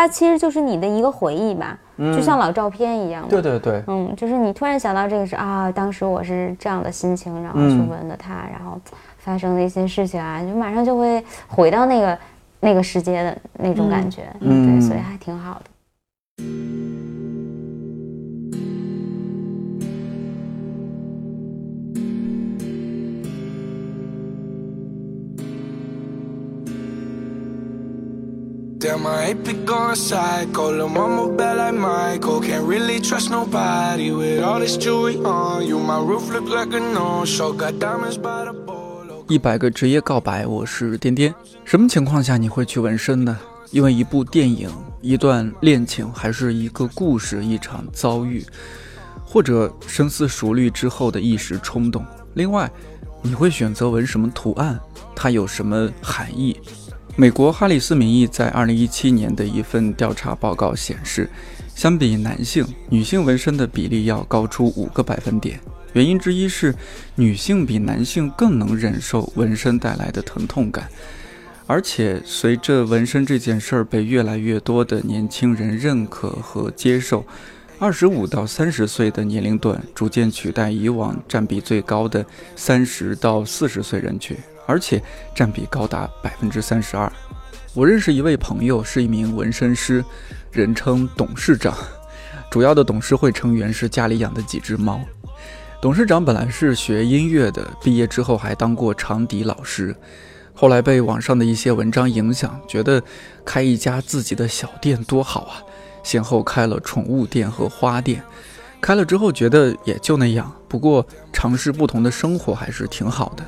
它其实就是你的一个回忆吧，就像老照片一样。对对对，嗯，就是你突然想到这个是啊，当时我是这样的心情，然后去闻的它，然后发生的一些事情啊，就马上就会回到那个那个世界的那种感觉，对，所以还挺好的。Damn, I ain't been going psycho. Lil' mama bad like Michael. Can't really trust nobody with all this jewelry on you. My roof look like a no-show. Got diamonds by the bolo. 一百个职业告白，我是颠颠。什么情况下你会去纹身呢？因为一部电影、一段恋情，还是一个故事、一场遭遇，或者深思熟虑之后的一时冲动。另外，你会选择纹什么图案？它有什么含义？美国哈里斯民意在二零一七年的一份调查报告显示，相比男性，女性纹身的比例要高出五个百分点。原因之一是，女性比男性更能忍受纹身带来的疼痛感。而且，随着纹身这件事儿被越来越多的年轻人认可和接受，二十五到三十岁的年龄段逐渐取代以往占比最高的三十到四十岁人群。而且占比高达百分之三十二。我认识一位朋友，是一名纹身师，人称董事长。主要的董事会成员是家里养的几只猫。董事长本来是学音乐的，毕业之后还当过长笛老师，后来被网上的一些文章影响，觉得开一家自己的小店多好啊，先后开了宠物店和花店。开了之后觉得也就那样，不过尝试不同的生活还是挺好的。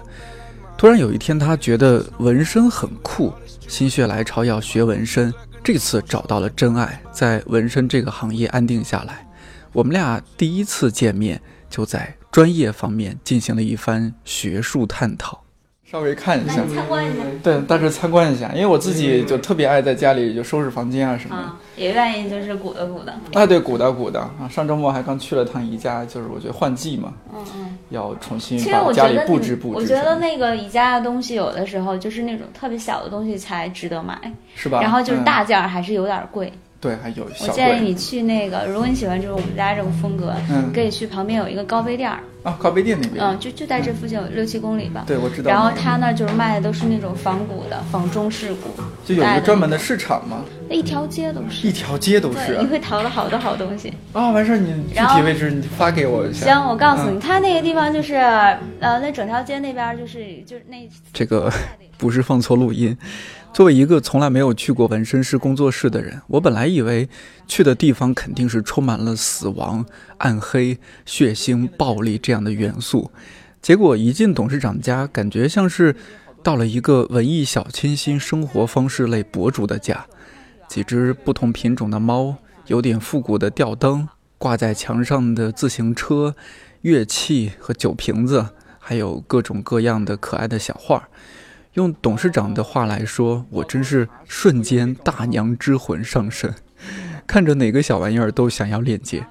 突然有一天，他觉得纹身很酷，心血来潮要学纹身。这次找到了真爱，在纹身这个行业安定下来。我们俩第一次见面，就在专业方面进行了一番学术探讨。稍微看一下，参观一下，对，大致参观一下，因为我自己就特别爱在家里就收拾房间啊什么的，也愿意就是鼓捣鼓捣。啊，对，鼓捣鼓捣啊！上周末还刚去了趟宜家，就是我觉得换季嘛，嗯嗯，要重新把家里布置布置。我觉得那个宜家的东西有的时候就是那种特别小的东西才值得买，是吧？然后就是大件还是有点贵。对，还有。我建议你去那个，如果你喜欢就是我们家这种风格，嗯，可以去旁边有一个高碑店儿。啊，高碑店那边。嗯，就就在这附近有六七公里吧。对，我知道。然后他那就是卖的都是那种仿古的，仿中式古。就有一个专门的市场吗？那一条街都是。一条街都是。你会淘到好多好东西。啊，完事儿你具体位置你发给我一下。行，我告诉你，他那个地方就是，呃，那整条街那边就是就是那。这个不是放错录音。作为一个从来没有去过纹身师工作室的人，我本来以为去的地方肯定是充满了死亡、暗黑、血腥、暴力这样的元素，结果一进董事长家，感觉像是到了一个文艺小清新生活方式类博主的家。几只不同品种的猫，有点复古的吊灯，挂在墙上的自行车、乐器和酒瓶子，还有各种各样的可爱的小画。用董事长的话来说，我真是瞬间大娘之魂上身，看着哪个小玩意儿都想要链接。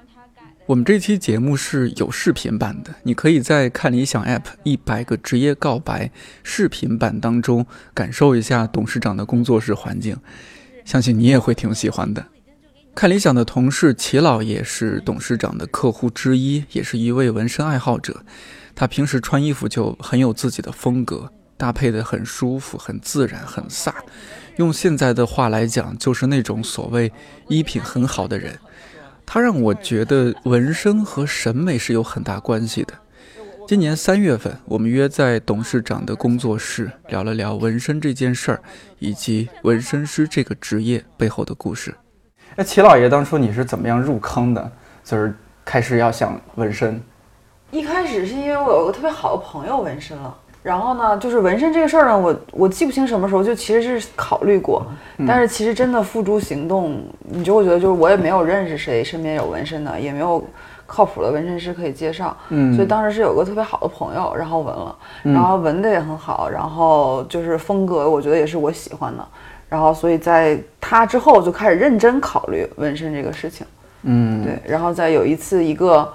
我们这期节目是有视频版的，你可以在看理想 App 一百个职业告白视频版当中感受一下董事长的工作室环境，相信你也会挺喜欢的。看理想的同事齐老爷是董事长的客户之一，也是一位纹身爱好者，他平时穿衣服就很有自己的风格。搭配的很舒服，很自然，很飒。用现在的话来讲，就是那种所谓衣品很好的人。他让我觉得纹身和审美是有很大关系的。今年三月份，我们约在董事长的工作室聊了聊纹身这件事儿，以及纹身师这个职业背后的故事。哎，齐老爷，当初你是怎么样入坑的？就是开始要想纹身。一开始是因为我有个特别好的朋友纹身了。然后呢，就是纹身这个事儿呢，我我记不清什么时候就其实是考虑过，但是其实真的付诸行动，你就会觉得就是我也没有认识谁身边有纹身的，也没有靠谱的纹身师可以介绍，嗯，所以当时是有个特别好的朋友，然后纹了，然后纹的也很好，然后就是风格我觉得也是我喜欢的，然后所以在他之后就开始认真考虑纹身这个事情，嗯，对，然后再有一次一个。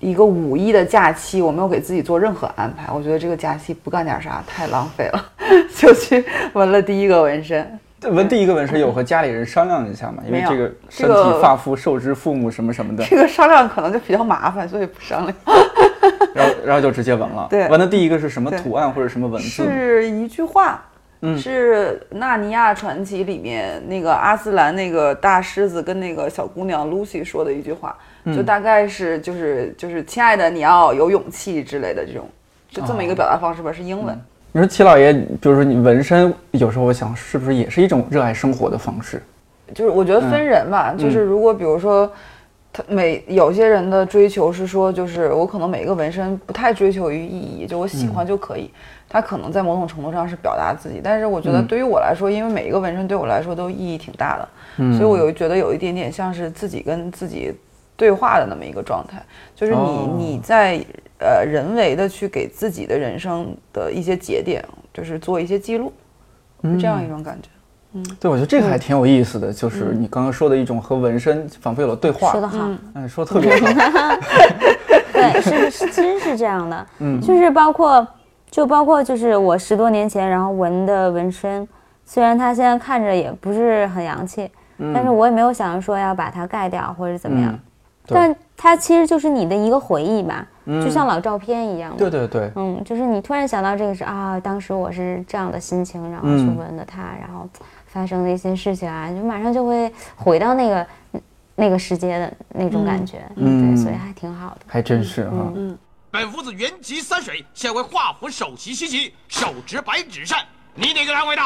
一个五一的假期，我没有给自己做任何安排。我觉得这个假期不干点啥太浪费了，就去纹了第一个纹身。纹第一个纹身有和家里人商量一下嘛？因为这个身体发肤受之父母什么什么的。这个商量可能就比较麻烦，所以不商量。然后然后就直接纹了。对，纹的第一个是什么图案或者什么文字？是一句话。是《纳尼亚传奇》里面那个阿斯兰那个大狮子跟那个小姑娘 Lucy 说的一句话，就大概是就是就是亲爱的，你要有勇气之类的这种，就这么一个表达方式吧，是英文。你说齐老爷，比如说你纹身，有时候我想是不是也是一种热爱生活的方式？就是我觉得分人吧，就是如果比如说他每有些人的追求是说，就是我可能每一个纹身不太追求于意义，就我喜欢就可以。他可能在某种程度上是表达自己，但是我觉得对于我来说，因为每一个纹身对我来说都意义挺大的，所以我有觉得有一点点像是自己跟自己对话的那么一个状态，就是你你在呃人为的去给自己的人生的一些节点，就是做一些记录，是这样一种感觉。嗯，对，我觉得这个还挺有意思的，就是你刚刚说的一种和纹身仿佛有了对话。说得好，嗯，说的特别好。对，是是，其实是这样的，嗯，就是包括。就包括就是我十多年前然后纹的纹身，虽然它现在看着也不是很洋气，但是我也没有想着说要把它盖掉或者怎么样，但它其实就是你的一个回忆吧，就像老照片一样。对对对，嗯，就是你突然想到这个是啊，当时我是这样的心情，然后去闻的它，然后发生的一些事情啊，就马上就会回到那个那个时间的那种感觉，对，所以还挺好的。还真是哈。嗯。本夫子原籍三水，现为华府首席西岐，手执白纸扇。你哪个单位的？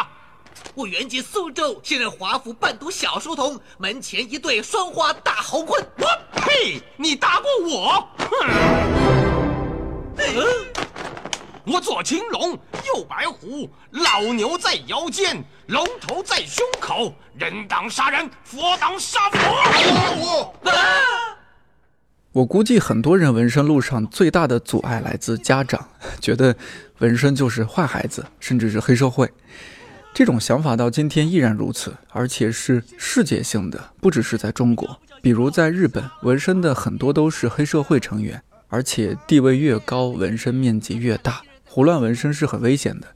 我原籍苏州，现任华府伴读小书童，门前一对双花大红棍。我呸！你打过我？哼！我左青龙，右白虎，老牛在腰间，龙头在胸口。人挡杀人，佛挡杀佛。我估计很多人纹身路上最大的阻碍来自家长，觉得纹身就是坏孩子，甚至是黑社会。这种想法到今天依然如此，而且是世界性的，不只是在中国。比如在日本，纹身的很多都是黑社会成员，而且地位越高，纹身面积越大，胡乱纹身是很危险的。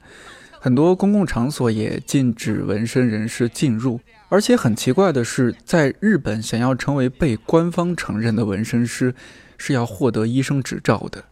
很多公共场所也禁止纹身人士进入。而且很奇怪的是，在日本，想要成为被官方承认的纹身师，是要获得医生执照的。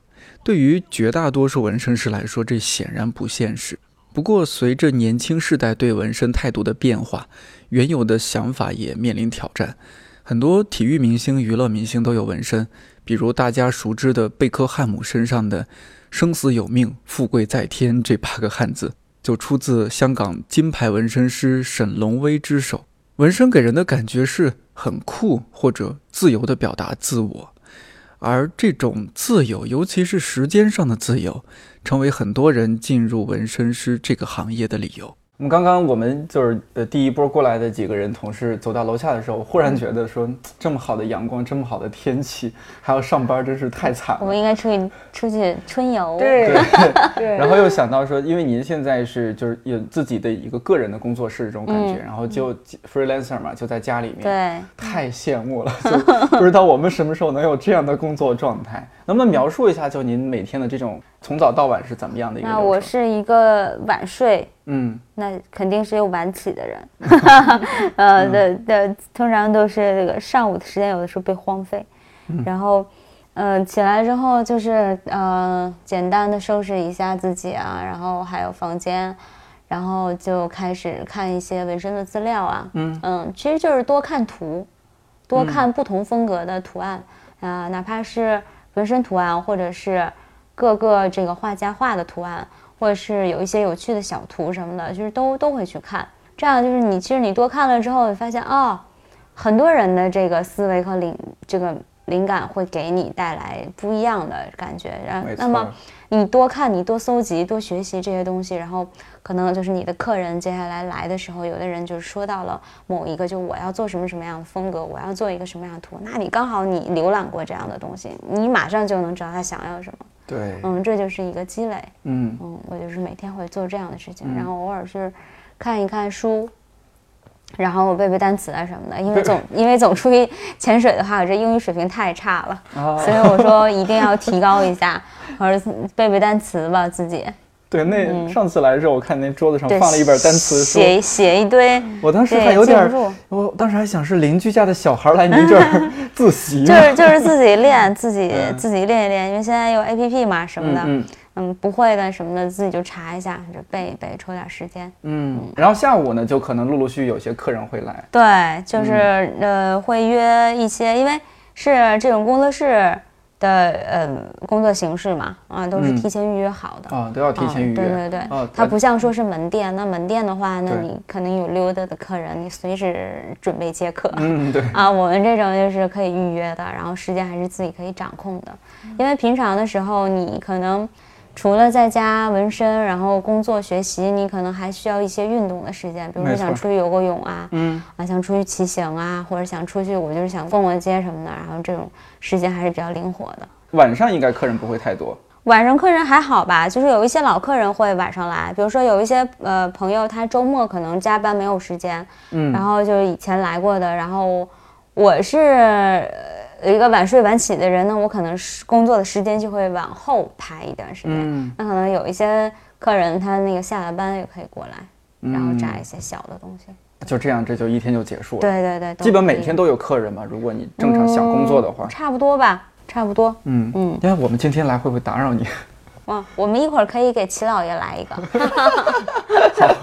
对于绝大多数纹身师来说，这显然不现实。不过，随着年轻世代对纹身态度的变化，原有的想法也面临挑战。很多体育明星、娱乐明星都有纹身，比如大家熟知的贝克汉姆身上的“生死有命，富贵在天”这八个汉字，就出自香港金牌纹身师沈龙威之手。纹身给人的感觉是很酷或者自由地表达自我，而这种自由，尤其是时间上的自由，成为很多人进入纹身师这个行业的理由。我们刚刚我们就是呃第一波过来的几个人同事走到楼下的时候，忽然觉得说这么好的阳光，这么好的天气，还要上班，真是太惨了。我们应该出去出去春游。对 对。然后又想到说，因为您现在是就是有自己的一个个人的工作室这种感觉，然后就 freelancer 嘛，就在家里面。对。太羡慕了，就不知道我们什么时候能有这样的工作状态。能不能描述一下，就您每天的这种从早到晚是怎么样的一个？那我是一个晚睡，嗯，那肯定是有晚起的人，呃的的，通常都是这个上午的时间，有的时候被荒废，然后，嗯，起来之后就是呃，简单的收拾一下自己啊，然后还有房间，然后就开始看一些纹身的资料啊，嗯。嗯，其实就是多看图，多看不同风格的图案。啊，哪怕是。纹身图案，或者是各个这个画家画的图案，或者是有一些有趣的小图什么的，就是都都会去看。这样就是你其实你多看了之后，你发现哦，很多人的这个思维和灵这个灵感会给你带来不一样的感觉。然后，那么你多看，你多搜集，多学习这些东西，然后。可能就是你的客人接下来来的时候，有的人就是说到了某一个，就我要做什么什么样的风格，我要做一个什么样的图，那你刚好你浏览过这样的东西，你马上就能知道他想要什么。对，嗯，这就是一个积累。嗯嗯，我就是每天会做这样的事情，然后偶尔是看一看书，然后我背背单词啊什么的，因为总因为总出去潜水的话，我这英语水平太差了，所以我说一定要提高一下，我说背背单词吧自己。对，那上次来的时候，我看那桌子上放了一本单词书，写写一堆。我当时还有点，我当时还想是邻居家的小孩来您这儿自习，就是就是自己练，自己自己练一练，因为现在有 A P P 嘛什么的，嗯嗯，不会的什么的自己就查一下，就背一背，抽点时间。嗯，然后下午呢，就可能陆陆续续有些客人会来。对，就是呃会约一些，因为是这种工作室。的呃工作形式嘛，啊都是提前预约好的啊，都要提前预约。对对对，它不像说是门店，那门店的话，那你可能有溜达的客人，你随时准备接客。嗯，对。啊，我们这种就是可以预约的，然后时间还是自己可以掌控的，因为平常的时候你可能。除了在家纹身，然后工作学习，你可能还需要一些运动的时间，比如说想出去游个泳啊，嗯，啊想出去骑行啊，或者想出去，我就是想逛逛街什么的，然后这种时间还是比较灵活的。晚上应该客人不会太多，晚上客人还好吧，就是有一些老客人会晚上来，比如说有一些呃朋友他周末可能加班没有时间，嗯，然后就是以前来过的，然后我是。一个晚睡晚起的人呢，我可能是工作的时间就会往后排一段时间。嗯，那可能有一些客人，他那个下了班也可以过来，然后炸一些小的东西。就这样，这就一天就结束了。对对对，基本每天都有客人嘛。如果你正常想工作的话，差不多吧，差不多。嗯嗯，因为我们今天来会不会打扰你？哇，我们一会儿可以给齐老爷来一个。好，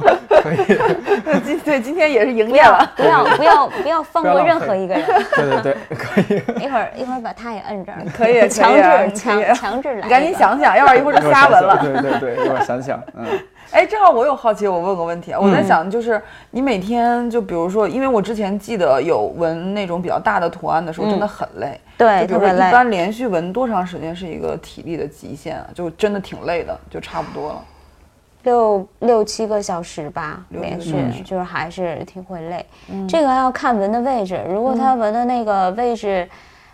可以。今 对今天也是营业了，不要不要不要放过任何一个人。对对对，可以。一会儿一会儿把他也摁这儿，可以强制强强制来。你赶紧想想，要不然一会儿就瞎闻了。对对对，一会儿想想，嗯。哎，正好我有好奇，我问个问题啊，我在想，就是你每天就比如说，因为我之前记得有纹那种比较大的图案的时候，真的很累。对，比如说一般连续纹多长时间是一个体力的极限啊？就真的挺累的，就差不多了。六六七个小时吧，连续就是还是挺会累。这个要看纹的位置，如果他纹的那个位置，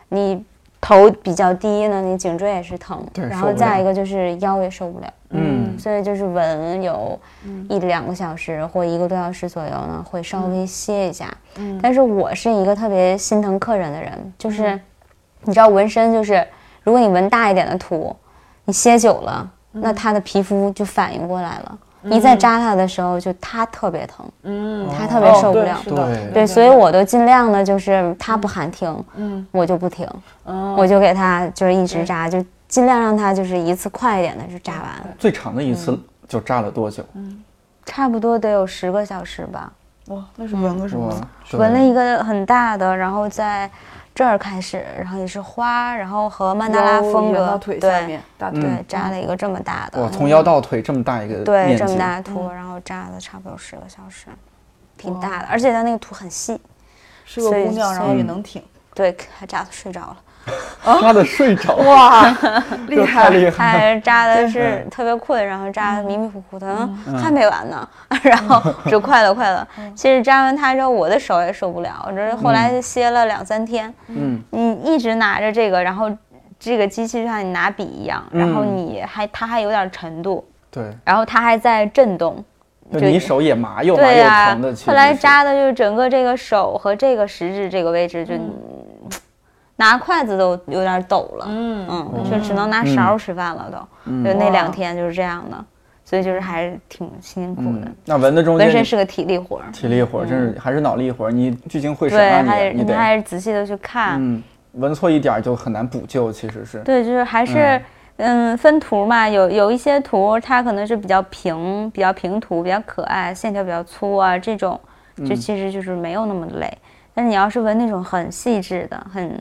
你。头比较低呢，你颈椎也是疼，然后再一个就是腰也受不了，嗯，所以就是纹有一两个小时或一个多小时左右呢，会稍微歇一下。嗯，但是我是一个特别心疼客人的人，就是你知道纹身就是，如果你纹大一点的图，你歇久了，那他的皮肤就反应过来了。一再扎他的时候，就他特别疼，嗯，他特别受不了，对对，所以我都尽量的，就是他不喊停，嗯，我就不停，嗯，我就给他就是一直扎，就尽量让他就是一次快一点的就扎完。最长的一次就扎了多久？嗯，差不多得有十个小时吧。哇，那是纹个什么？纹了一个很大的，然后在。这儿开始，然后也是花，然后和曼达拉风格，对，大腿扎了一个这么大的，我，从腰到腿这么大一个对，这么大的图，然后扎了差不多十个小时，挺大的，而且它那个图很细，是个姑娘，然后也能挺，对，还扎的睡着了。扎的睡着哇，厉害厉害！他扎的是特别困，然后扎的迷迷糊糊的，还没完呢。然后就快了快了。其实扎完他之后，我的手也受不了，这后来歇了两三天。嗯，你一直拿着这个，然后这个机器就像你拿笔一样，然后你还它还有点沉度。对。然后它还在震动，就你手也麻又麻又疼的。后来扎的就是整个这个手和这个食指这个位置就。拿筷子都有点抖了，嗯嗯，就只能拿勺吃饭了，都就那两天就是这样的，所以就是还是挺辛苦的。那纹的中间纹身是个体力活儿，体力活儿真是还是脑力活儿。你聚精会神啊，你你还是仔细的去看，嗯，纹错一点就很难补救，其实是。对，就是还是嗯分图嘛，有有一些图它可能是比较平、比较平图、比较可爱，线条比较粗啊，这种就其实就是没有那么累。但是你要是纹那种很细致的、很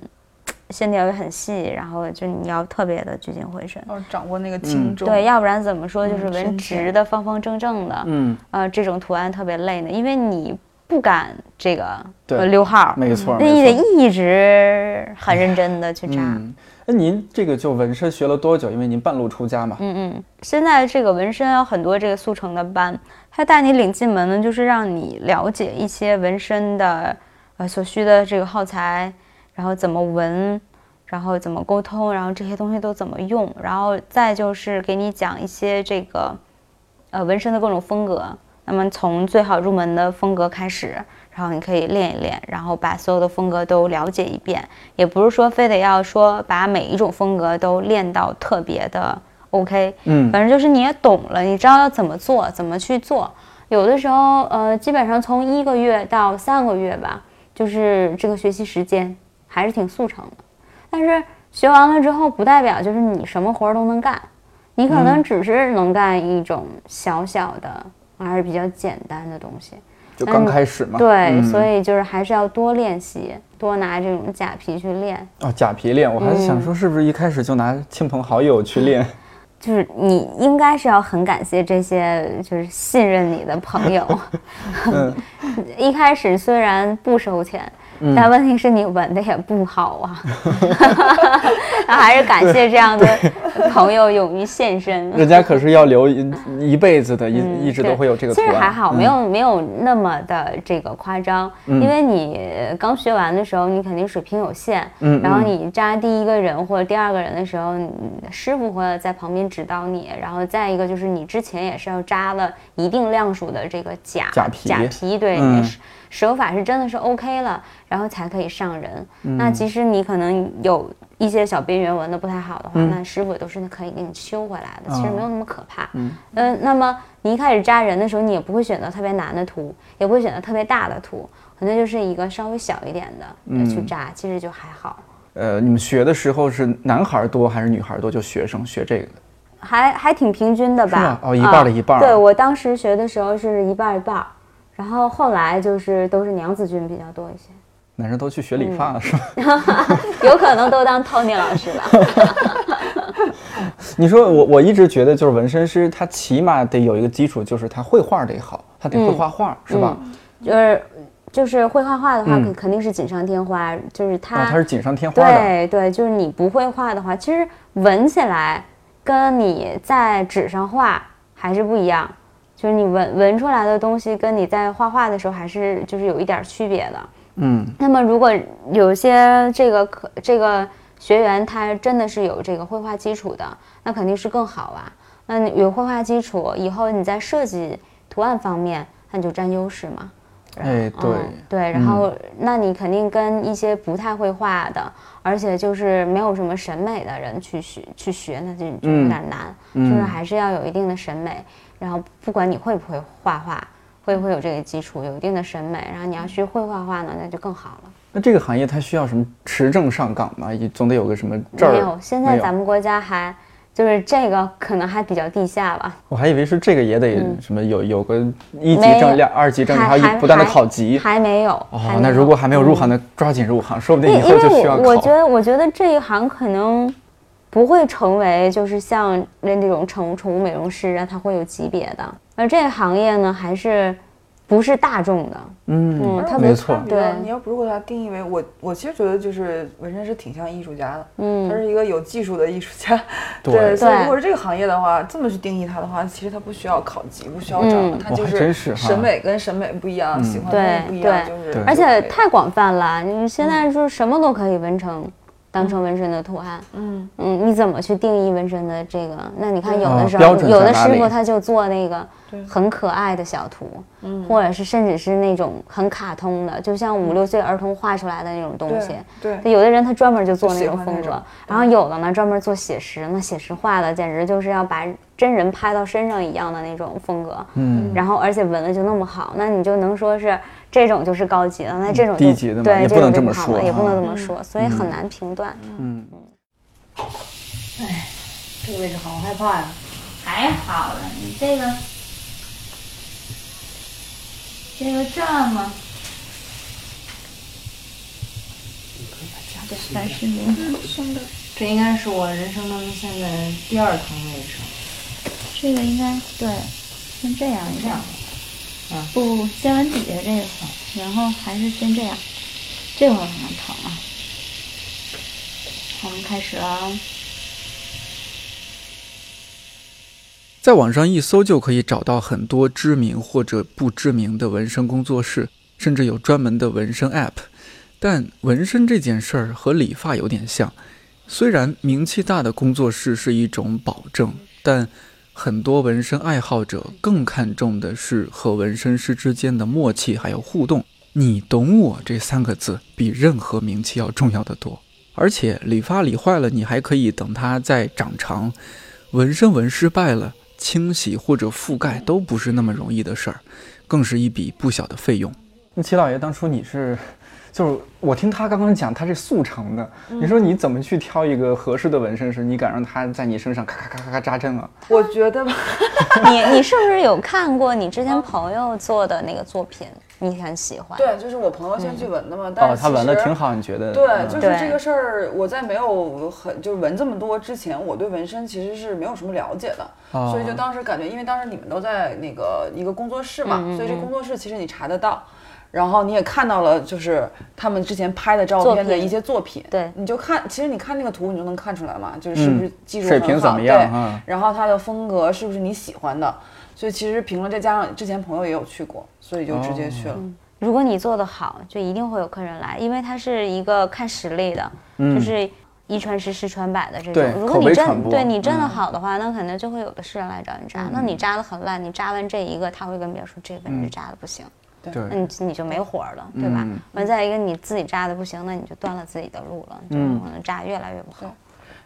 线条也很细，然后就你要特别的聚精会神，要掌握那个轻重。对，要不然怎么说就是纹直的、方方正正的，嗯，呃，这种图案特别累呢，因为你不敢这个溜号，没错，那你得一直很认真的去扎。那您这个就纹身学了多久？因为您半路出家嘛。嗯嗯，现在这个纹身有很多这个速成的班，他带你领进门呢，就是让你了解一些纹身的呃所需的这个耗材。然后怎么纹，然后怎么沟通，然后这些东西都怎么用，然后再就是给你讲一些这个，呃，纹身的各种风格。那么从最好入门的风格开始，然后你可以练一练，然后把所有的风格都了解一遍。也不是说非得要说把每一种风格都练到特别的 OK，嗯，反正就是你也懂了，你知道要怎么做，怎么去做。有的时候，呃，基本上从一个月到三个月吧，就是这个学习时间还是挺速成的。但是学完了之后，不代表就是你什么活儿都能干，你可能只是能干一种小小的，还是比较简单的东西。就刚开始嘛。对，所以就是还是要多练习，多拿这种假皮去练。哦，假皮练，我还是想说，是不是一开始就拿亲朋好友去练？就是你应该是要很感谢这些就是信任你的朋友。一开始虽然不收钱。但问题是你纹的也不好啊，那 还是感谢这样的朋友勇于现身。人家可是要留一一辈子的，一一直都会有这个。其实还好，没有没有那么的这个夸张，因为你刚学完的时候，你肯定水平有限。嗯。然后你扎第一个人或者第二个人的时候，师傅会在旁边指导你。然后再一个就是你之前也是要扎了一定量数的这个假假皮，假皮对，也是。手法是真的是 OK 了，然后才可以上人。那即使你可能有一些小边缘纹的不太好的话，那师傅也都是可以给你修回来的，其实没有那么可怕。嗯，那么你一开始扎人的时候，你也不会选择特别难的图，也不会选择特别大的图，可能就是一个稍微小一点的去扎，其实就还好。呃，你们学的时候是男孩多还是女孩多？就学生学这个，还还挺平均的吧？哦，一半的一半。对我当时学的时候是一半一半。然后后来就是都是娘子军比较多一些，男生都去学理发了是吧？有可能都当 Tony 老师了。你说我我一直觉得就是纹身师他起码得有一个基础，就是他绘画得好，他得会画画是吧？就是就是会画画的话，肯肯定是锦上添花。就是他他是锦上添花的。对对，就是你不会画的话，其实纹起来跟你在纸上画还是不一样。就是你纹纹出来的东西，跟你在画画的时候还是就是有一点区别的。嗯，那么如果有些这个可这个学员他真的是有这个绘画基础的，那肯定是更好啊。那有绘画基础以后，你在设计图案方面，那你就占优势嘛。哎，对对，然后那你肯定跟一些不太会画的，而且就是没有什么审美的人去学去学，那就就有点难。就是还是要有一定的审美。然后不管你会不会画画，会不会有这个基础，有一定的审美，然后你要去会画画呢，那就更好了。那这个行业它需要什么持证上岗吗？也总得有个什么证儿。没有，现在咱们国家还就是这个可能还比较地下吧。我还以为是这个也得什么有有个一级证、两二级证，然后不断的考级。还没有。哦，那如果还没有入行的，抓紧入行，说不定以后就需要考。我觉得，我觉得这一行可能。不会成为就是像那那种宠宠物美容师啊，他会有级别的。而这个行业呢，还是不是大众的？嗯，没错。对，你要如果它定义为我，我其实觉得就是纹身师挺像艺术家的。嗯，他是一个有技术的艺术家。对，所以如果是这个行业的话，这么去定义它的话，其实它不需要考级，不需要证，它就是审美跟审美不一样，喜欢的不一样，就是。而且太广泛了，你现在就是什么都可以纹成。当成纹身的图案，嗯嗯，你怎么去定义纹身的这个？那你看有的时候，有的师傅他就做那个很可爱的小图，嗯，或者是甚至是那种很卡通的，就像五六岁儿童画出来的那种东西。对，有的人他专门就做那种风格，然后有的呢专门做写实，那写实画的简直就是要把真人拍到身上一样的那种风格，嗯，然后而且纹的就那么好，那你就能说是。这种就是高级的，那这种低级的对，也不能这么说，也不能这么说，所以很难评断。嗯嗯。哎，这个位置好害怕呀！还好了，你这个这个这么，对，三十零，松的。这应该是我人生当中现在第二疼位置。这个应该对，先这样这样。不，先完底下这个，然后还是先这样，这会儿可能疼啊。我们开始啊。在网上一搜就可以找到很多知名或者不知名的纹身工作室，甚至有专门的纹身 App。但纹身这件事儿和理发有点像，虽然名气大的工作室是一种保证，但。很多纹身爱好者更看重的是和纹身师之间的默契，还有互动。你懂我这三个字比任何名气要重要的多。而且理发理坏了，你还可以等它再长长；纹身纹失败了，清洗或者覆盖都不是那么容易的事儿，更是一笔不小的费用。那齐老爷，当初你是？就是我听他刚刚讲，他是速成的。你说你怎么去挑一个合适的纹身师？你敢让他在你身上咔咔咔咔咔扎针啊？我觉得吧，你你是不是有看过你之前朋友做的那个作品？你很喜欢？对，就是我朋友先去纹的嘛。哦，他纹的挺好，你觉得？对，就是这个事儿，我在没有很就是纹这么多之前，我对纹身其实是没有什么了解的，所以就当时感觉，因为当时你们都在那个一个工作室嘛，所以这工作室其实你查得到。然后你也看到了，就是他们之前拍的照片的一些作品，对，你就看，其实你看那个图，你就能看出来嘛，就是是不是技术水平怎么样？对，然后它的风格是不是你喜欢的？所以其实评论再加上之前朋友也有去过，所以就直接去了。如果你做得好，就一定会有客人来，因为它是一个看实力的，就是一传十，十传百的这种。如果你真对你真的好的话，那肯定就会有的是人来找你扎。那你扎的很烂，你扎完这一个，他会跟别人说这个你扎的不行。对，那你你就没活了，对吧？完再一个你自己扎的不行，那你就断了自己的路了，就可能扎越来越不好。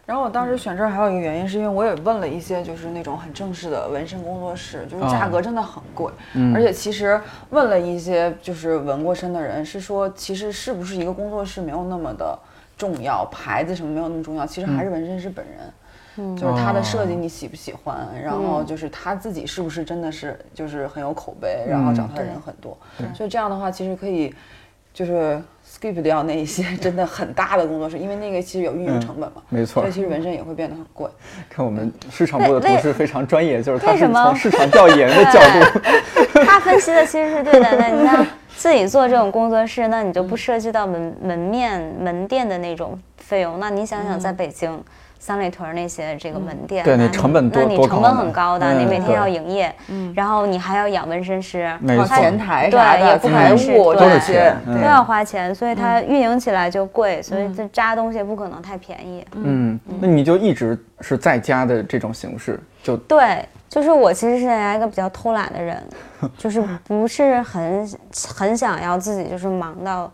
然后我当时选这儿还有一个原因，是因为我也问了一些就是那种很正式的纹身工作室，就是价格真的很贵。而且其实问了一些就是纹过身的人，是说其实是不是一个工作室没有那么的重要，牌子什么没有那么重要，其实还是纹身师本人。就是他的设计你喜不喜欢，然后就是他自己是不是真的是就是很有口碑，然后找他的人很多，所以这样的话其实可以就是 skip 掉那一些 真的很大的工作室，因为那个其实有运营成本嘛，没错，所以其实纹身也会变得很贵。看我们市场部的同事非常专业，就是他是从市场调研的角度，他分析的其实是对的。那你看自己做这种工作室，那你就不涉及到门门面门店的那种费用，那你想想在北京。三里屯那些这个门店，对，你成本多，那你成本很高的，你每天要营业，然后你还要养纹身师，前台对，也不能是都是钱，都要花钱，所以它运营起来就贵，所以这扎东西不可能太便宜。嗯，那你就一直是在家的这种形式，就对，就是我其实是一个比较偷懒的人，就是不是很很想要自己就是忙到。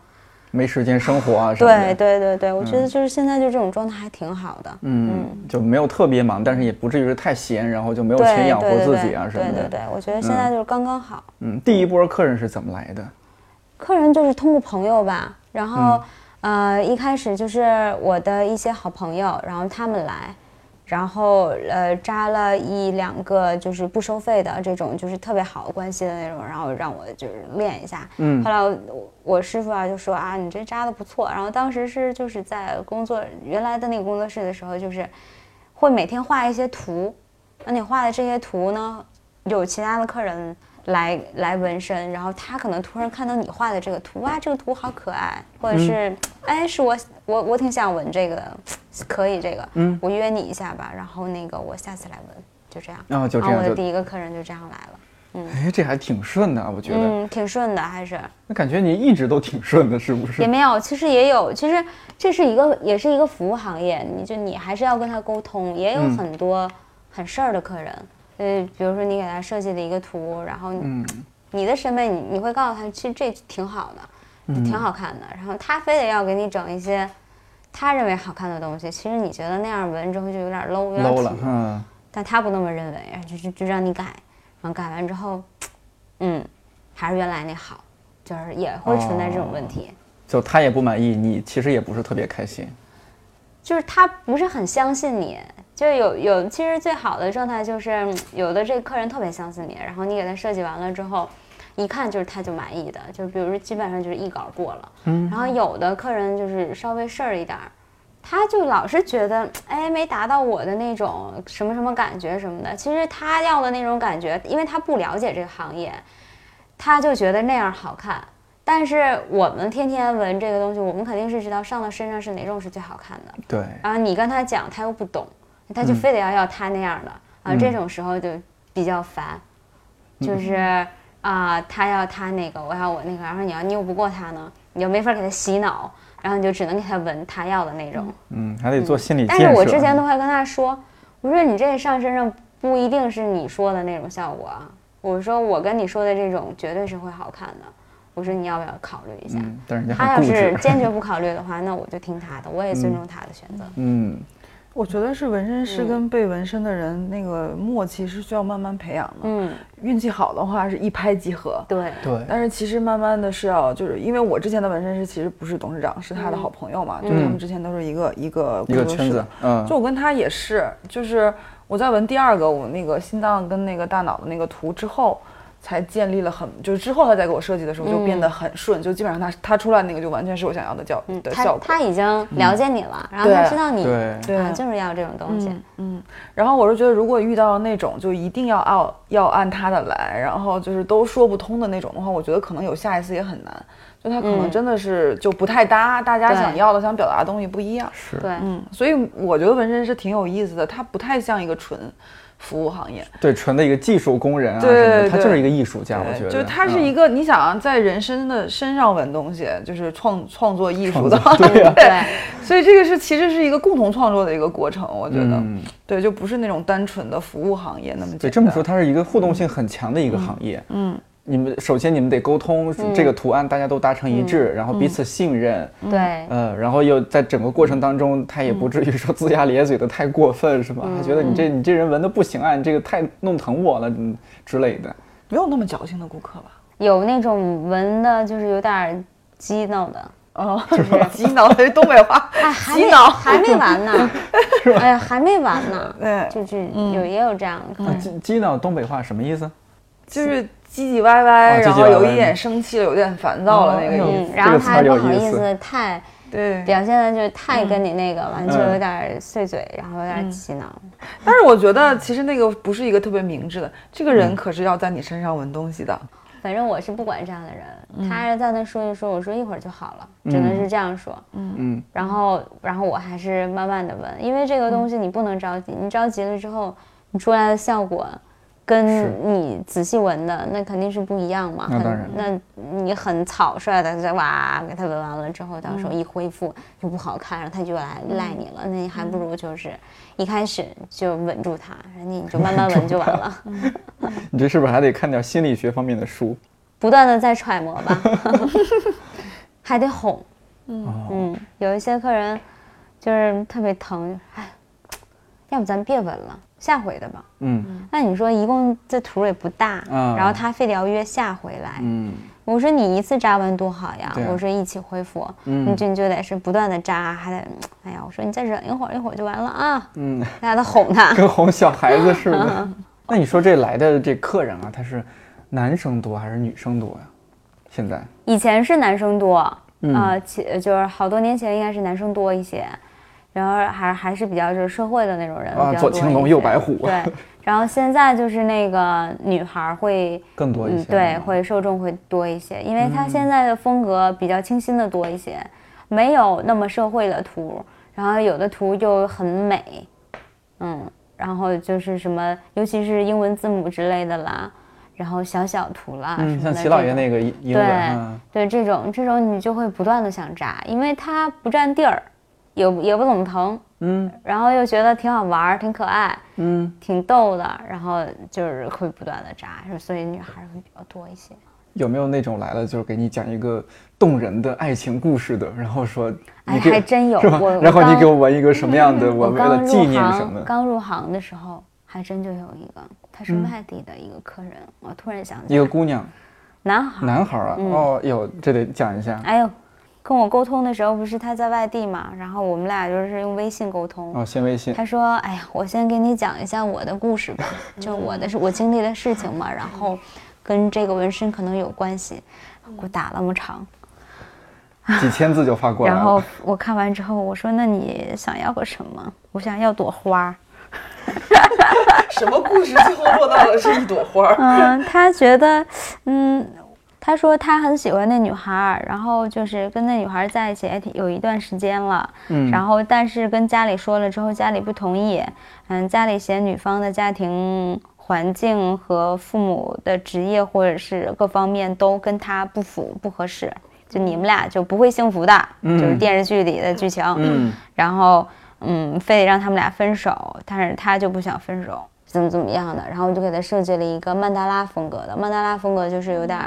没时间生活啊什么的。对对对对，我觉得就是现在就这种状态还挺好的。嗯，就没有特别忙，但是也不至于是太闲，然后就没有钱养活自己啊什么的。对对对，我觉得现在就是刚刚好。嗯，第一波客人是怎么来的？客人就是通过朋友吧，然后呃一开始就是我的一些好朋友，然后他们来。然后呃扎了一两个就是不收费的这种就是特别好关系的那种，然后让我就是练一下。嗯。后来我我师傅啊就说啊你这扎的不错。然后当时是就是在工作原来的那个工作室的时候，就是会每天画一些图。那你画的这些图呢，有其他的客人来来纹身，然后他可能突然看到你画的这个图，哇这个图好可爱，或者是哎是我我我挺想纹这个。可以，这个，嗯，我约你一下吧，然后那个我下次来纹，就这样，然后就这样，我的第一个客人就这样来了，嗯，哎，这还挺顺的，我觉得，嗯，挺顺的，还是，那感觉你一直都挺顺的，是不是？也没有，其实也有，其实这是一个，也是一个服务行业，你就你还是要跟他沟通，也有很多很事儿的客人，呃，比如说你给他设计的一个图，然后，嗯，你的审美，你你会告诉他，其实这挺好的，挺好看的，然后他非得要给你整一些。他认为好看的东西，其实你觉得那样纹之后就有点 low，有点土。了，嗯。但他不那么认为，就就就让你改，然后改完之后，嗯，还是原来那好，就是也会存在这种问题。就他也不满意，你其实也不是特别开心。就是他不是很相信你，就有有，其实最好的状态就是有的这个客人特别相信你，然后你给他设计完了之后。一看就是他就满意的，就比如说基本上就是一稿过了。嗯，然后有的客人就是稍微事儿一点儿，他就老是觉得哎没达到我的那种什么什么感觉什么的。其实他要的那种感觉，因为他不了解这个行业，他就觉得那样好看。但是我们天天闻这个东西，我们肯定是知道上到身上是哪种是最好看的。对。然后你跟他讲，他又不懂，他就非得要要他那样的啊，这种时候就比较烦，就是。啊，他要他那个，我要我那个，然后你要拗不过他呢，你就没法给他洗脑，然后你就只能给他闻他要的那种。嗯，还得做心理建设。但是我之前都会跟他说，我说你这上身上不一定是你说的那种效果啊，我说我跟你说的这种绝对是会好看的，我说你要不要考虑一下？但是他要是坚决 不考虑的话，那我就听他的，我也尊重他的选择。嗯，我觉得是纹身师跟被纹身的人那个默契是需要慢慢培养的。嗯，运气好的话是一拍即合。对对。但是其实慢慢的是要，就是因为我之前的纹身师其实不是董事长，是他的好朋友嘛，就他们之前都是一个一个一个圈子。嗯。就我跟他也是，就是我在纹第二个我那个心脏跟那个大脑的那个图之后。才建立了很，就是之后他再给我设计的时候就变得很顺，就基本上他他出来那个就完全是我想要的效的效果。他已经了解你了，然后他知道你对就是要这种东西。嗯，然后我是觉得如果遇到那种就一定要按要按他的来，然后就是都说不通的那种的话，我觉得可能有下一次也很难。就他可能真的是就不太搭，大家想要的想表达的东西不一样。是，对，嗯，所以我觉得纹身是挺有意思的，它不太像一个纯。服务行业。对纯的一个技术工人啊什么的，他就是一个艺术家，我觉得。就是他是一个你想在人身的身上纹东西，就是创创作艺术的，对对，所以这个是其实是一个共同创作的一个过程，我觉得。对，就不是那种单纯的服务行业那么简单。对，这么说它是一个互动性很强的一个行业，嗯。你们首先，你们得沟通这个图案，大家都达成一致，然后彼此信任。对，呃，然后又在整个过程当中，他也不至于说龇牙咧嘴的太过分，是吧？他觉得你这你这人纹的不行啊，你这个太弄疼我了，之类的。没有那么矫情的顾客吧？有那种纹的，就是有点激恼的。哦，就 是激恼的 东北话。激恼还没完呢。哎呀，还没完呢。对，就是有也有这样的。激激恼东北话什么意思？就是。唧唧歪歪，然后有一点生气了，有点烦躁了那个意思。然后他还不好意思太对表现的就是太跟你那个完，就有点碎嘴，然后有点气恼。但是我觉得其实那个不是一个特别明智的，这个人可是要在你身上纹东西的。反正我是不管这样的人，他在那说一说，我说一会儿就好了，只能是这样说。嗯嗯。然后然后我还是慢慢的纹，因为这个东西你不能着急，你着急了之后，你出来的效果。跟你仔细闻的那肯定是不一样嘛。那当然。那你很草率的在哇给他闻完了之后，到时候一恢复就不好看，然后他就来赖你了。那你还不如就是一开始就稳住他，人家你就慢慢闻就完了。你这是不是还得看点心理学方面的书？不断的在揣摩吧，还得哄。嗯嗯，有一些客人就是特别疼，哎，要不咱别闻了。下回的吧，嗯，那你说一共这图也不大，然后他非得要约下回来，嗯，我说你一次扎完多好呀，我说一起恢复，嗯，你就你就得是不断的扎，还得，哎呀，我说你再忍一会儿，一会儿就完了啊，嗯，大家都哄他，跟哄小孩子似的。那你说这来的这客人啊，他是男生多还是女生多呀？现在。以前是男生多，啊，其就是好多年前应该是男生多一些。然后还还是比较就是社会的那种人啊，左青龙右白虎。对，然后现在就是那个女孩会更多一些，对，会受众会多一些，因为她现在的风格比较清新的多一些，没有那么社会的图，然后有的图就很美，嗯，然后就是什么，尤其是英文字母之类的啦，然后小小图啦，嗯，像齐老爷那个英文，对对，这种这种你就会不断的想扎，因为它不占地儿。也也不怎么疼，嗯，然后又觉得挺好玩，挺可爱，嗯，挺逗的，然后就是会不断的扎，所以女孩会比较多一些。有没有那种来了就是给你讲一个动人的爱情故事的，然后说，哎，还真有，然后你给我纹一个什么样的，我为了纪念什么？刚入行的时候，还真就有一个，他是外地的一个客人，我突然想起一个姑娘，男孩，男孩啊，哦，有这得讲一下，哎呦。跟我沟通的时候，不是他在外地嘛，然后我们俩就是用微信沟通。哦，先微信。他说：“哎呀，我先给你讲一下我的故事吧，就我的是我经历的事情嘛，然后跟这个纹身可能有关系。”给我打那么长，几千字就发过来了。然后我看完之后，我说：“那你想要个什么？我想要朵花。”什么故事最后落到的是一朵花？嗯，他觉得，嗯。他说他很喜欢那女孩，然后就是跟那女孩在一起也挺有一段时间了，嗯，然后但是跟家里说了之后，家里不同意，嗯，家里嫌女方的家庭环境和父母的职业或者是各方面都跟他不符不合适，就你们俩就不会幸福的，就是电视剧里的剧情，嗯，然后嗯，非得让他们俩分手，但是他就不想分手，怎么怎么样的，然后我就给他设计了一个曼达拉风格的，曼达拉风格就是有点。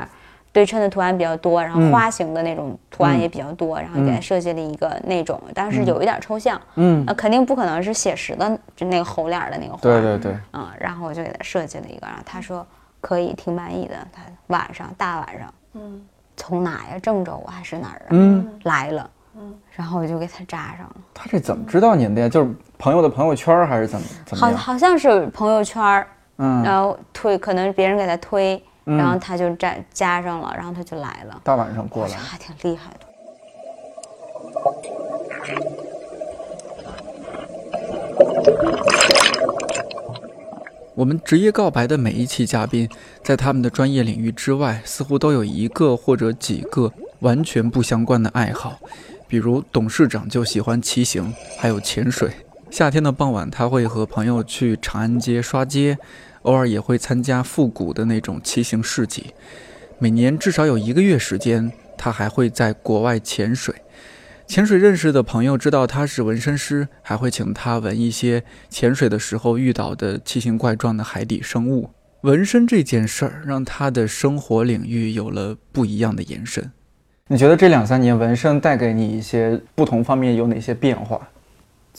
对称的图案比较多，然后花形的那种图案也比较多，然后给他设计了一个那种，但是有一点抽象，嗯，那肯定不可能是写实的，就那个猴脸的那个画，对对对，嗯，然后我就给他设计了一个，然后他说可以，挺满意的。他晚上大晚上，嗯，从哪呀？郑州还是哪儿啊？嗯，来了，嗯，然后我就给他扎上了。他这怎么知道您的呀？就是朋友的朋友圈还是怎么？好，好像是朋友圈，嗯，然后推，可能别人给他推。然后他就加加上了，然后他就来了。大晚上过来，还挺厉害的。我们职业告白的每一期嘉宾，在他们的专业领域之外，似乎都有一个或者几个完全不相关的爱好。比如董事长就喜欢骑行，还有潜水。夏天的傍晚，他会和朋友去长安街刷街。偶尔也会参加复古的那种骑行市集，每年至少有一个月时间，他还会在国外潜水。潜水认识的朋友知道他是纹身师，还会请他纹一些潜水的时候遇到的奇形怪状的海底生物。纹身这件事儿让他的生活领域有了不一样的延伸。你觉得这两三年纹身带给你一些不同方面有哪些变化？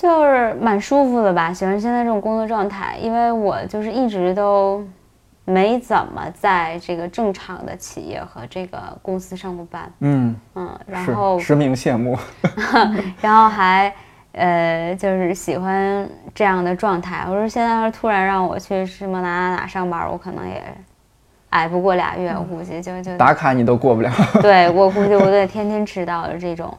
就是蛮舒服的吧，喜欢现在这种工作状态，因为我就是一直都没怎么在这个正常的企业和这个公司上过班。嗯嗯，然后实名羡慕，然后还呃就是喜欢这样的状态。我说现在要突然让我去什么哪哪哪上班，我可能也挨不过俩月，我估计就就打卡你都过不了。对我估计我得天天迟到的这种，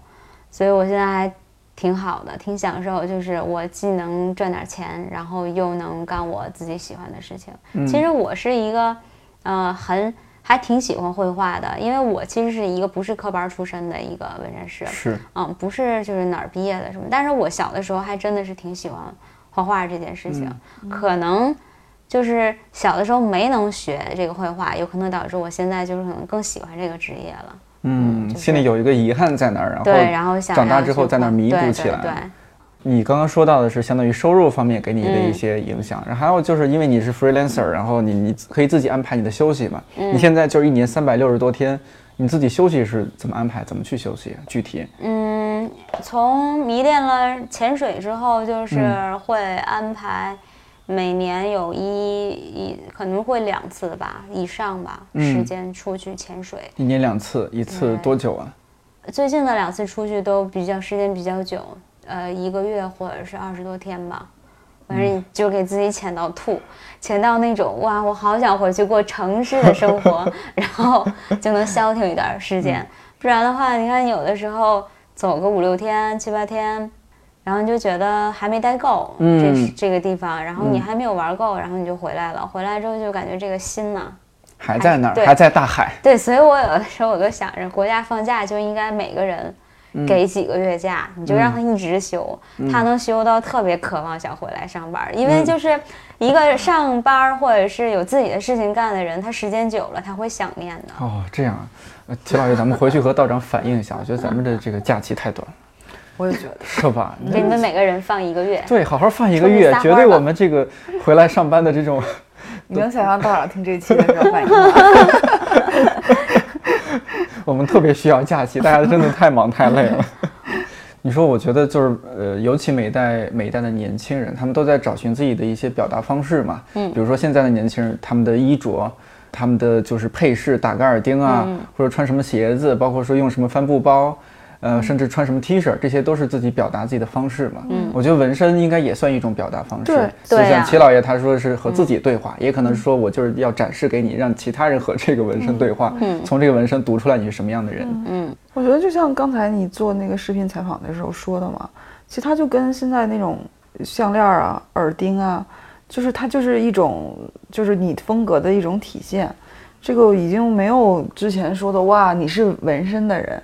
所以我现在还。挺好的，挺享受，就是我既能赚点钱，然后又能干我自己喜欢的事情。其实我是一个，呃，很还挺喜欢绘画的，因为我其实是一个不是科班出身的一个纹身师，是，嗯，不是就是哪儿毕业的什么，但是我小的时候还真的是挺喜欢画画这件事情，可能就是小的时候没能学这个绘画，有可能导致我现在就是可能更喜欢这个职业了。嗯，心里有一个遗憾在那儿，然后对，然后长大之后在那儿弥补起来。对，你刚刚说到的是相当于收入方面给你的一些影响，然后还有就是因为你是 freelancer，然后你你可以自己安排你的休息嘛。你现在就是一年三百六十多天，你自己休息是怎么安排？怎么去休息？具体？嗯，从迷恋了潜水之后，就是会安排。每年有一一可能会两次吧，以上吧，时间出去潜水。一年两次，一次多久啊？最近的两次出去都比较时间比较久，呃，一个月或者是二十多天吧。反正就给自己潜到吐，潜到那种哇，我好想回去过城市的生活，然后就能消停一段时间。不然的话，你看有的时候走个五六天、七八天。然后就觉得还没待够，这这个地方，然后你还没有玩够，然后你就回来了。回来之后就感觉这个心呢，还在那儿，还在大海。对，所以我有的时候我都想着，国家放假就应该每个人给几个月假，你就让他一直休，他能休到特别渴望想回来上班。因为就是一个上班或者是有自己的事情干的人，他时间久了他会想念的。哦，这样，啊齐老师，咱们回去和道长反映一下，我觉得咱们的这个假期太短。我也觉得是吧？给你们每个人放一个月，对，好好放一个月，绝对我们这个回来上班的这种，你能想象道长听这期的时候反应吗？我们特别需要假期，大家真的太忙太累了。你说，我觉得就是呃，尤其每一代每一代的年轻人，他们都在找寻自己的一些表达方式嘛。嗯，比如说现在的年轻人，他们的衣着，他们的就是配饰，打个耳钉啊，或者穿什么鞋子，包括说用什么帆布包。呃，甚至穿什么 T 恤，这些都是自己表达自己的方式嘛。嗯，我觉得纹身应该也算一种表达方式。对，就像齐老爷他说是和自己对话，也可能是说我就是要展示给你，让其他人和这个纹身对话。嗯，从这个纹身读出来你是什么样的人。嗯，我觉得就像刚才你做那个视频采访的时候说的嘛，其实它就跟现在那种项链啊、耳钉啊，就是它就是一种就是你风格的一种体现。这个已经没有之前说的哇，你是纹身的人。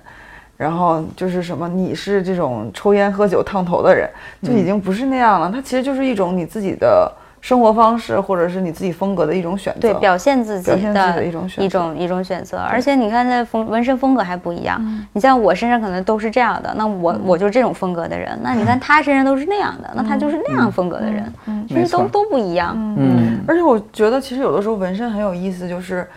然后就是什么，你是这种抽烟喝酒烫头的人，就已经不是那样了。它其实就是一种你自己的生活方式，或者是你自己风格的一种选择，对，表现自己的一种一种一种选择。而且你看，那风纹身风格还不一样。你像我身上可能都是这样的，那我我就是这种风格的人。那你看他身上都是那样的，那他就是那样风格的人。其实都都不一样。嗯，而且我觉得其实有的时候纹身很有意思，就是。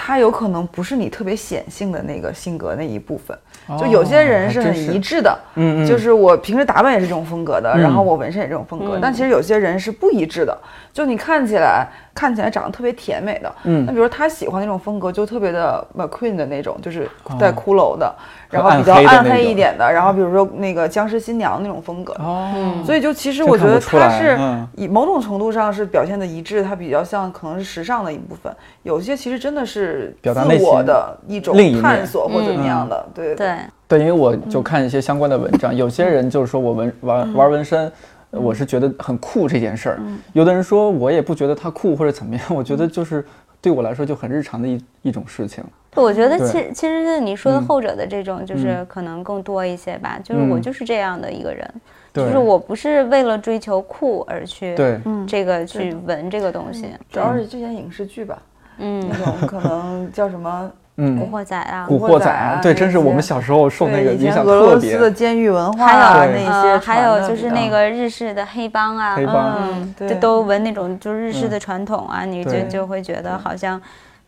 它有可能不是你特别显性的那个性格那一部分，就有些人是很一致的，嗯嗯，就是我平时打扮也是这种风格的，然后我纹身也这种风格，但其实有些人是不一致的，就你看起来看起来长得特别甜美的，嗯，那比如他喜欢那种风格就特别的 McQueen 的那种，就是带骷髅的。然后比较暗黑一点的，然后比如说那个僵尸新娘那种风格，哦，所以就其实我觉得他是以某种程度上是表现的一致，他比较像可能是时尚的一部分。有些其实真的是自我的一种探索或怎么样的，对对对。因为我就看一些相关的文章，有些人就是说我纹玩玩纹身，我是觉得很酷这件事儿。有的人说我也不觉得它酷或者怎么样，我觉得就是对我来说就很日常的一一种事情。我觉得其其实是你说的后者的这种，就是可能更多一些吧。就是我就是这样的一个人，就是我不是为了追求酷而去，对，这个去纹这个东西。主要是之前影视剧吧，嗯，那种可能叫什么，嗯，古惑仔啊，古惑仔啊，对，真是我们小时候受那个影响俄罗斯的监狱文化还有，那些，还有就是那个日式的黑帮啊，黑帮，对，都纹那种就是日式的传统啊，你就就会觉得好像。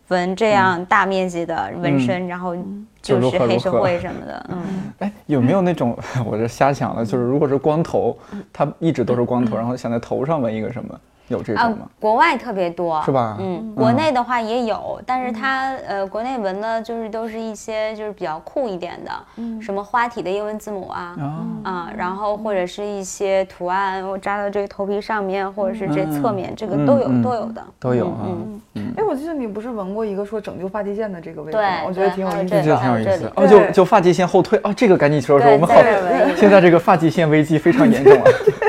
纹这样大面积的纹身，然后就是黑社会什么的，嗯，哎，有没有那种 我这瞎想的，就是如果是光头，他一直都是光头，然后想在头上纹一个什么？有这种吗？国外特别多，是吧？嗯，国内的话也有，但是它呃，国内纹的就是都是一些就是比较酷一点的，什么花体的英文字母啊，啊，然后或者是一些图案，我扎到这个头皮上面，或者是这侧面，这个都有都有的，都有嗯嗯。哎，我记得你不是纹过一个说拯救发际线的这个位置吗？我觉得挺有意思，这个挺有意思。哦，就就发际线后退。哦，这个赶紧说说，我们好，现在这个发际线危机非常严重啊。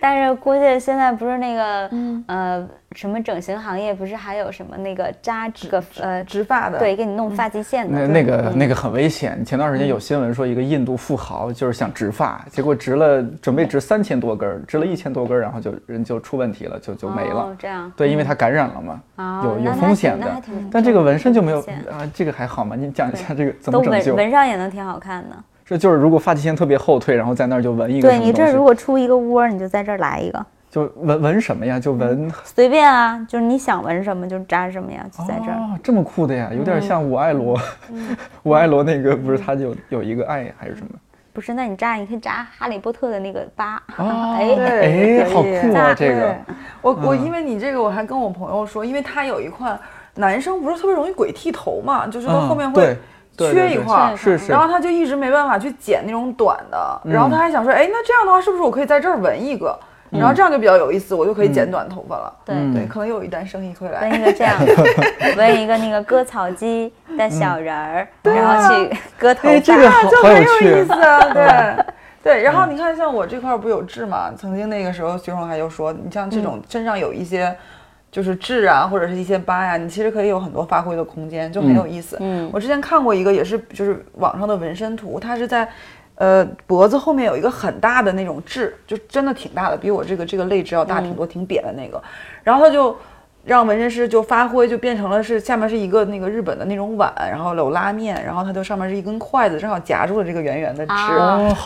但是估计现在不是那个，呃，什么整形行业不是还有什么那个扎这个呃植发的，对，给你弄发际线的。那那个那个很危险。前段时间有新闻说一个印度富豪就是想植发，结果植了准备植三千多根，植了一千多根，然后就人就出问题了，就就没了。这样。对，因为他感染了嘛，有有风险的。但这个纹身就没有啊，这个还好嘛？你讲一下这个怎么拯救？纹上也能挺好看的。这就是如果发际线特别后退，然后在那儿就纹一个。对你这如果出一个窝，你就在这儿来一个。就纹纹什么呀？就纹随便啊，就是你想纹什么就扎什么呀，就在这儿。这么酷的呀，有点像我爱罗，我爱罗那个不是他有有一个爱还是什么？不是，那你扎你可以扎哈利波特的那个疤。哦，哎，好酷啊！这个，我我因为你这个我还跟我朋友说，因为他有一块男生不是特别容易鬼剃头嘛，就是他后面会。缺一块，是是，然后他就一直没办法去剪那种短的，然后他还想说，哎，那这样的话是不是我可以在这儿纹一个，然后这样就比较有意思，我就可以剪短头发了。对对，可能有一单生意会来。纹一个这样，纹一个那个割草机的小人儿，然后去割头发，这个就很有意思啊。对对，然后你看，像我这块不有痣嘛？曾经那个时候，徐荣还就说，你像这种身上有一些。就是痣啊，或者是一些疤呀，你其实可以有很多发挥的空间，就很有意思。嗯，我之前看过一个，也是就是网上的纹身图，它是在，呃，脖子后面有一个很大的那种痣，就真的挺大的，比我这个这个泪痣要大挺多，挺瘪的那个。然后他就让纹身师就发挥，就变成了是下面是一个那个日本的那种碗，然后有拉面，然后它就上面是一根筷子，正好夹住了这个圆圆的痣，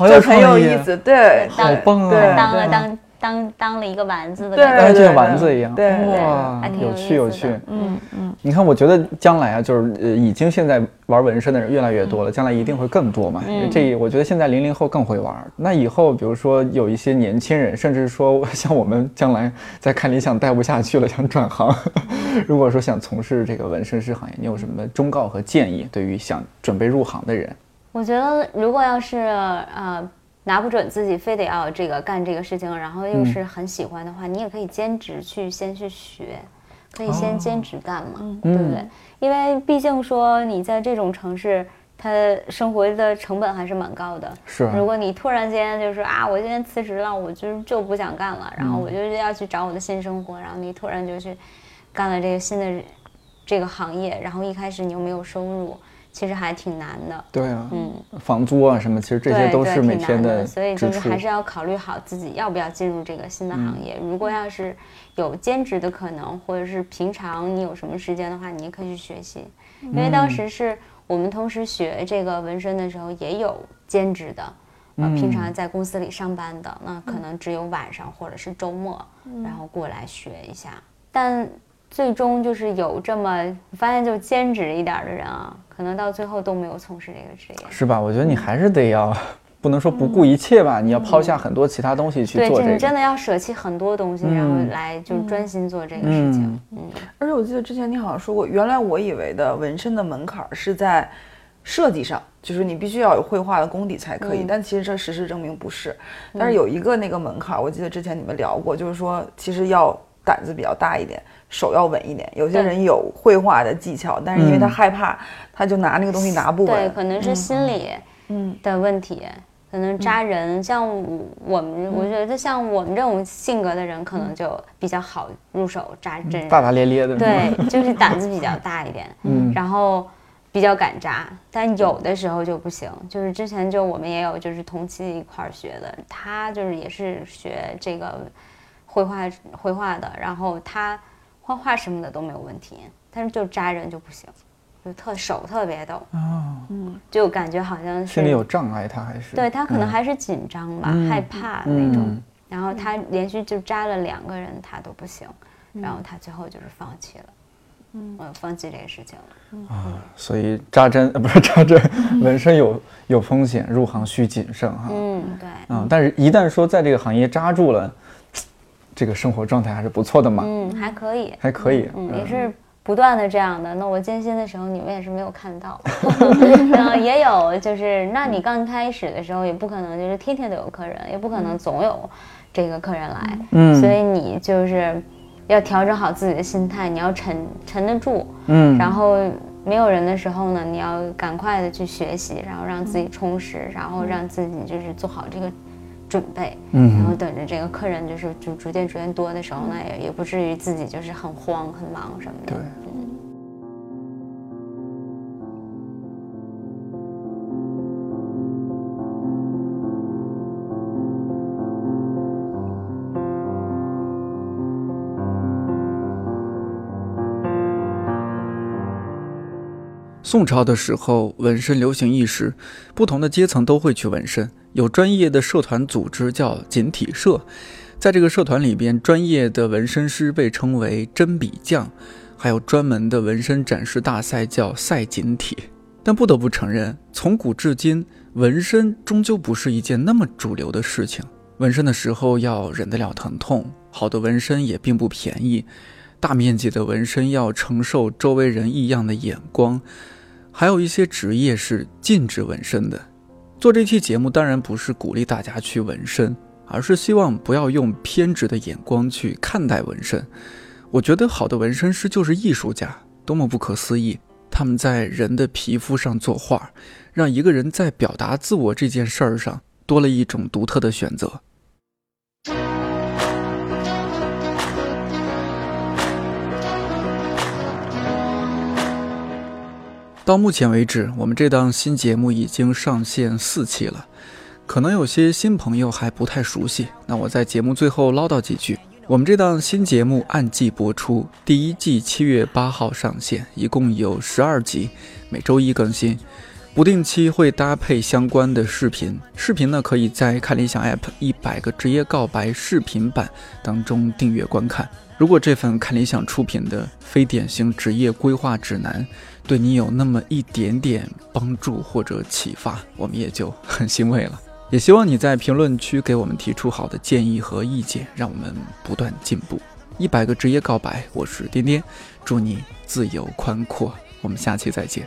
就很有意思。对，好棒啊！当了当。当当了一个丸子的感觉，就像丸子一样，对哇，有趣有趣。嗯嗯，你看，我觉得将来啊，就是呃，已经现在玩纹身的人越来越多了，将来一定会更多嘛。这我觉得现在零零后更会玩。那以后，比如说有一些年轻人，甚至说像我们将来在看理想待不下去了，想转行，如果说想从事这个纹身师行业，你有什么忠告和建议？对于想准备入行的人，我觉得如果要是呃。拿不准自己非得要这个干这个事情，然后又是很喜欢的话，你也可以兼职去先去学，可以先兼职干嘛，对不对？因为毕竟说你在这种城市，它生活的成本还是蛮高的。是，如果你突然间就是啊，我今天辞职了，我就就不想干了，然后我就要去找我的新生活，然后你突然就去干了这个新的这个行业，然后一开始你又没有收入。其实还挺难的，对啊，嗯，房租啊什么，其实这些都是每天的，所以就是还是要考虑好自己要不要进入这个新的行业。如果要是有兼职的可能，或者是平常你有什么时间的话，你也可以去学习。因为当时是我们同时学这个纹身的时候，也有兼职的，呃，平常在公司里上班的，那可能只有晚上或者是周末，然后过来学一下。但最终就是有这么发现，就兼职一点的人啊，可能到最后都没有从事这个职业，是吧？我觉得你还是得要，不能说不顾一切吧，你要抛下很多其他东西去做这个。你真的要舍弃很多东西，然后来就专心做这个事情。嗯，而且我记得之前你好像说过，原来我以为的纹身的门槛是在设计上，就是你必须要有绘画的功底才可以，但其实这事实证明不是。但是有一个那个门槛，我记得之前你们聊过，就是说其实要胆子比较大一点。手要稳一点，有些人有绘画的技巧，但是因为他害怕，他就拿那个东西拿不稳。对，可能是心理嗯的问题，可能扎人。像我们，我觉得像我们这种性格的人，可能就比较好入手扎针。大大咧咧的。对，就是胆子比较大一点，嗯，然后比较敢扎，但有的时候就不行。就是之前就我们也有就是同期一块儿学的，他就是也是学这个绘画绘画的，然后他。画画什么的都没有问题，但是就扎人就不行，就特手特别抖，嗯，就感觉好像是心里有障碍，他还是对他可能还是紧张吧，害怕那种。然后他连续就扎了两个人，他都不行，然后他最后就是放弃了，嗯，放弃这个事情了。啊，所以扎针呃不是扎针，纹身有有风险，入行需谨慎哈。嗯，对。嗯，但是一旦说在这个行业扎住了。这个生活状态还是不错的嘛，嗯，还可以，还可以，嗯，也是不断的这样的。那我艰辛的时候，你们也是没有看到，然后，也有，就是那你刚开始的时候，也不可能就是天天都有客人，也不可能总有这个客人来，嗯，所以你就是要调整好自己的心态，你要沉沉得住，嗯，然后没有人的时候呢，你要赶快的去学习，然后让自己充实，然后让自己就是做好这个。准备，嗯，然后等着这个客人就是就逐渐逐渐多的时候呢，也也不至于自己就是很慌很忙什么的。对。宋朝的时候，纹身流行一时，不同的阶层都会去纹身。有专业的社团组织叫锦体社，在这个社团里边，专业的纹身师被称为针笔匠，还有专门的纹身展示大赛叫赛锦体。但不得不承认，从古至今，纹身终究不是一件那么主流的事情。纹身的时候要忍得了疼痛，好的纹身也并不便宜，大面积的纹身要承受周围人异样的眼光，还有一些职业是禁止纹身的。做这期节目当然不是鼓励大家去纹身，而是希望不要用偏执的眼光去看待纹身。我觉得好的纹身师就是艺术家，多么不可思议！他们在人的皮肤上作画，让一个人在表达自我这件事儿上多了一种独特的选择。到目前为止，我们这档新节目已经上线四期了，可能有些新朋友还不太熟悉。那我在节目最后唠叨几句：我们这档新节目按季播出，第一季七月八号上线，一共有十二集，每周一更新，不定期会搭配相关的视频。视频呢，可以在看理想 App 一百个职业告白视频版当中订阅观看。如果这份看理想出品的非典型职业规划指南对你有那么一点点帮助或者启发，我们也就很欣慰了。也希望你在评论区给我们提出好的建议和意见，让我们不断进步。一百个职业告白，我是颠颠，祝你自由宽阔。我们下期再见。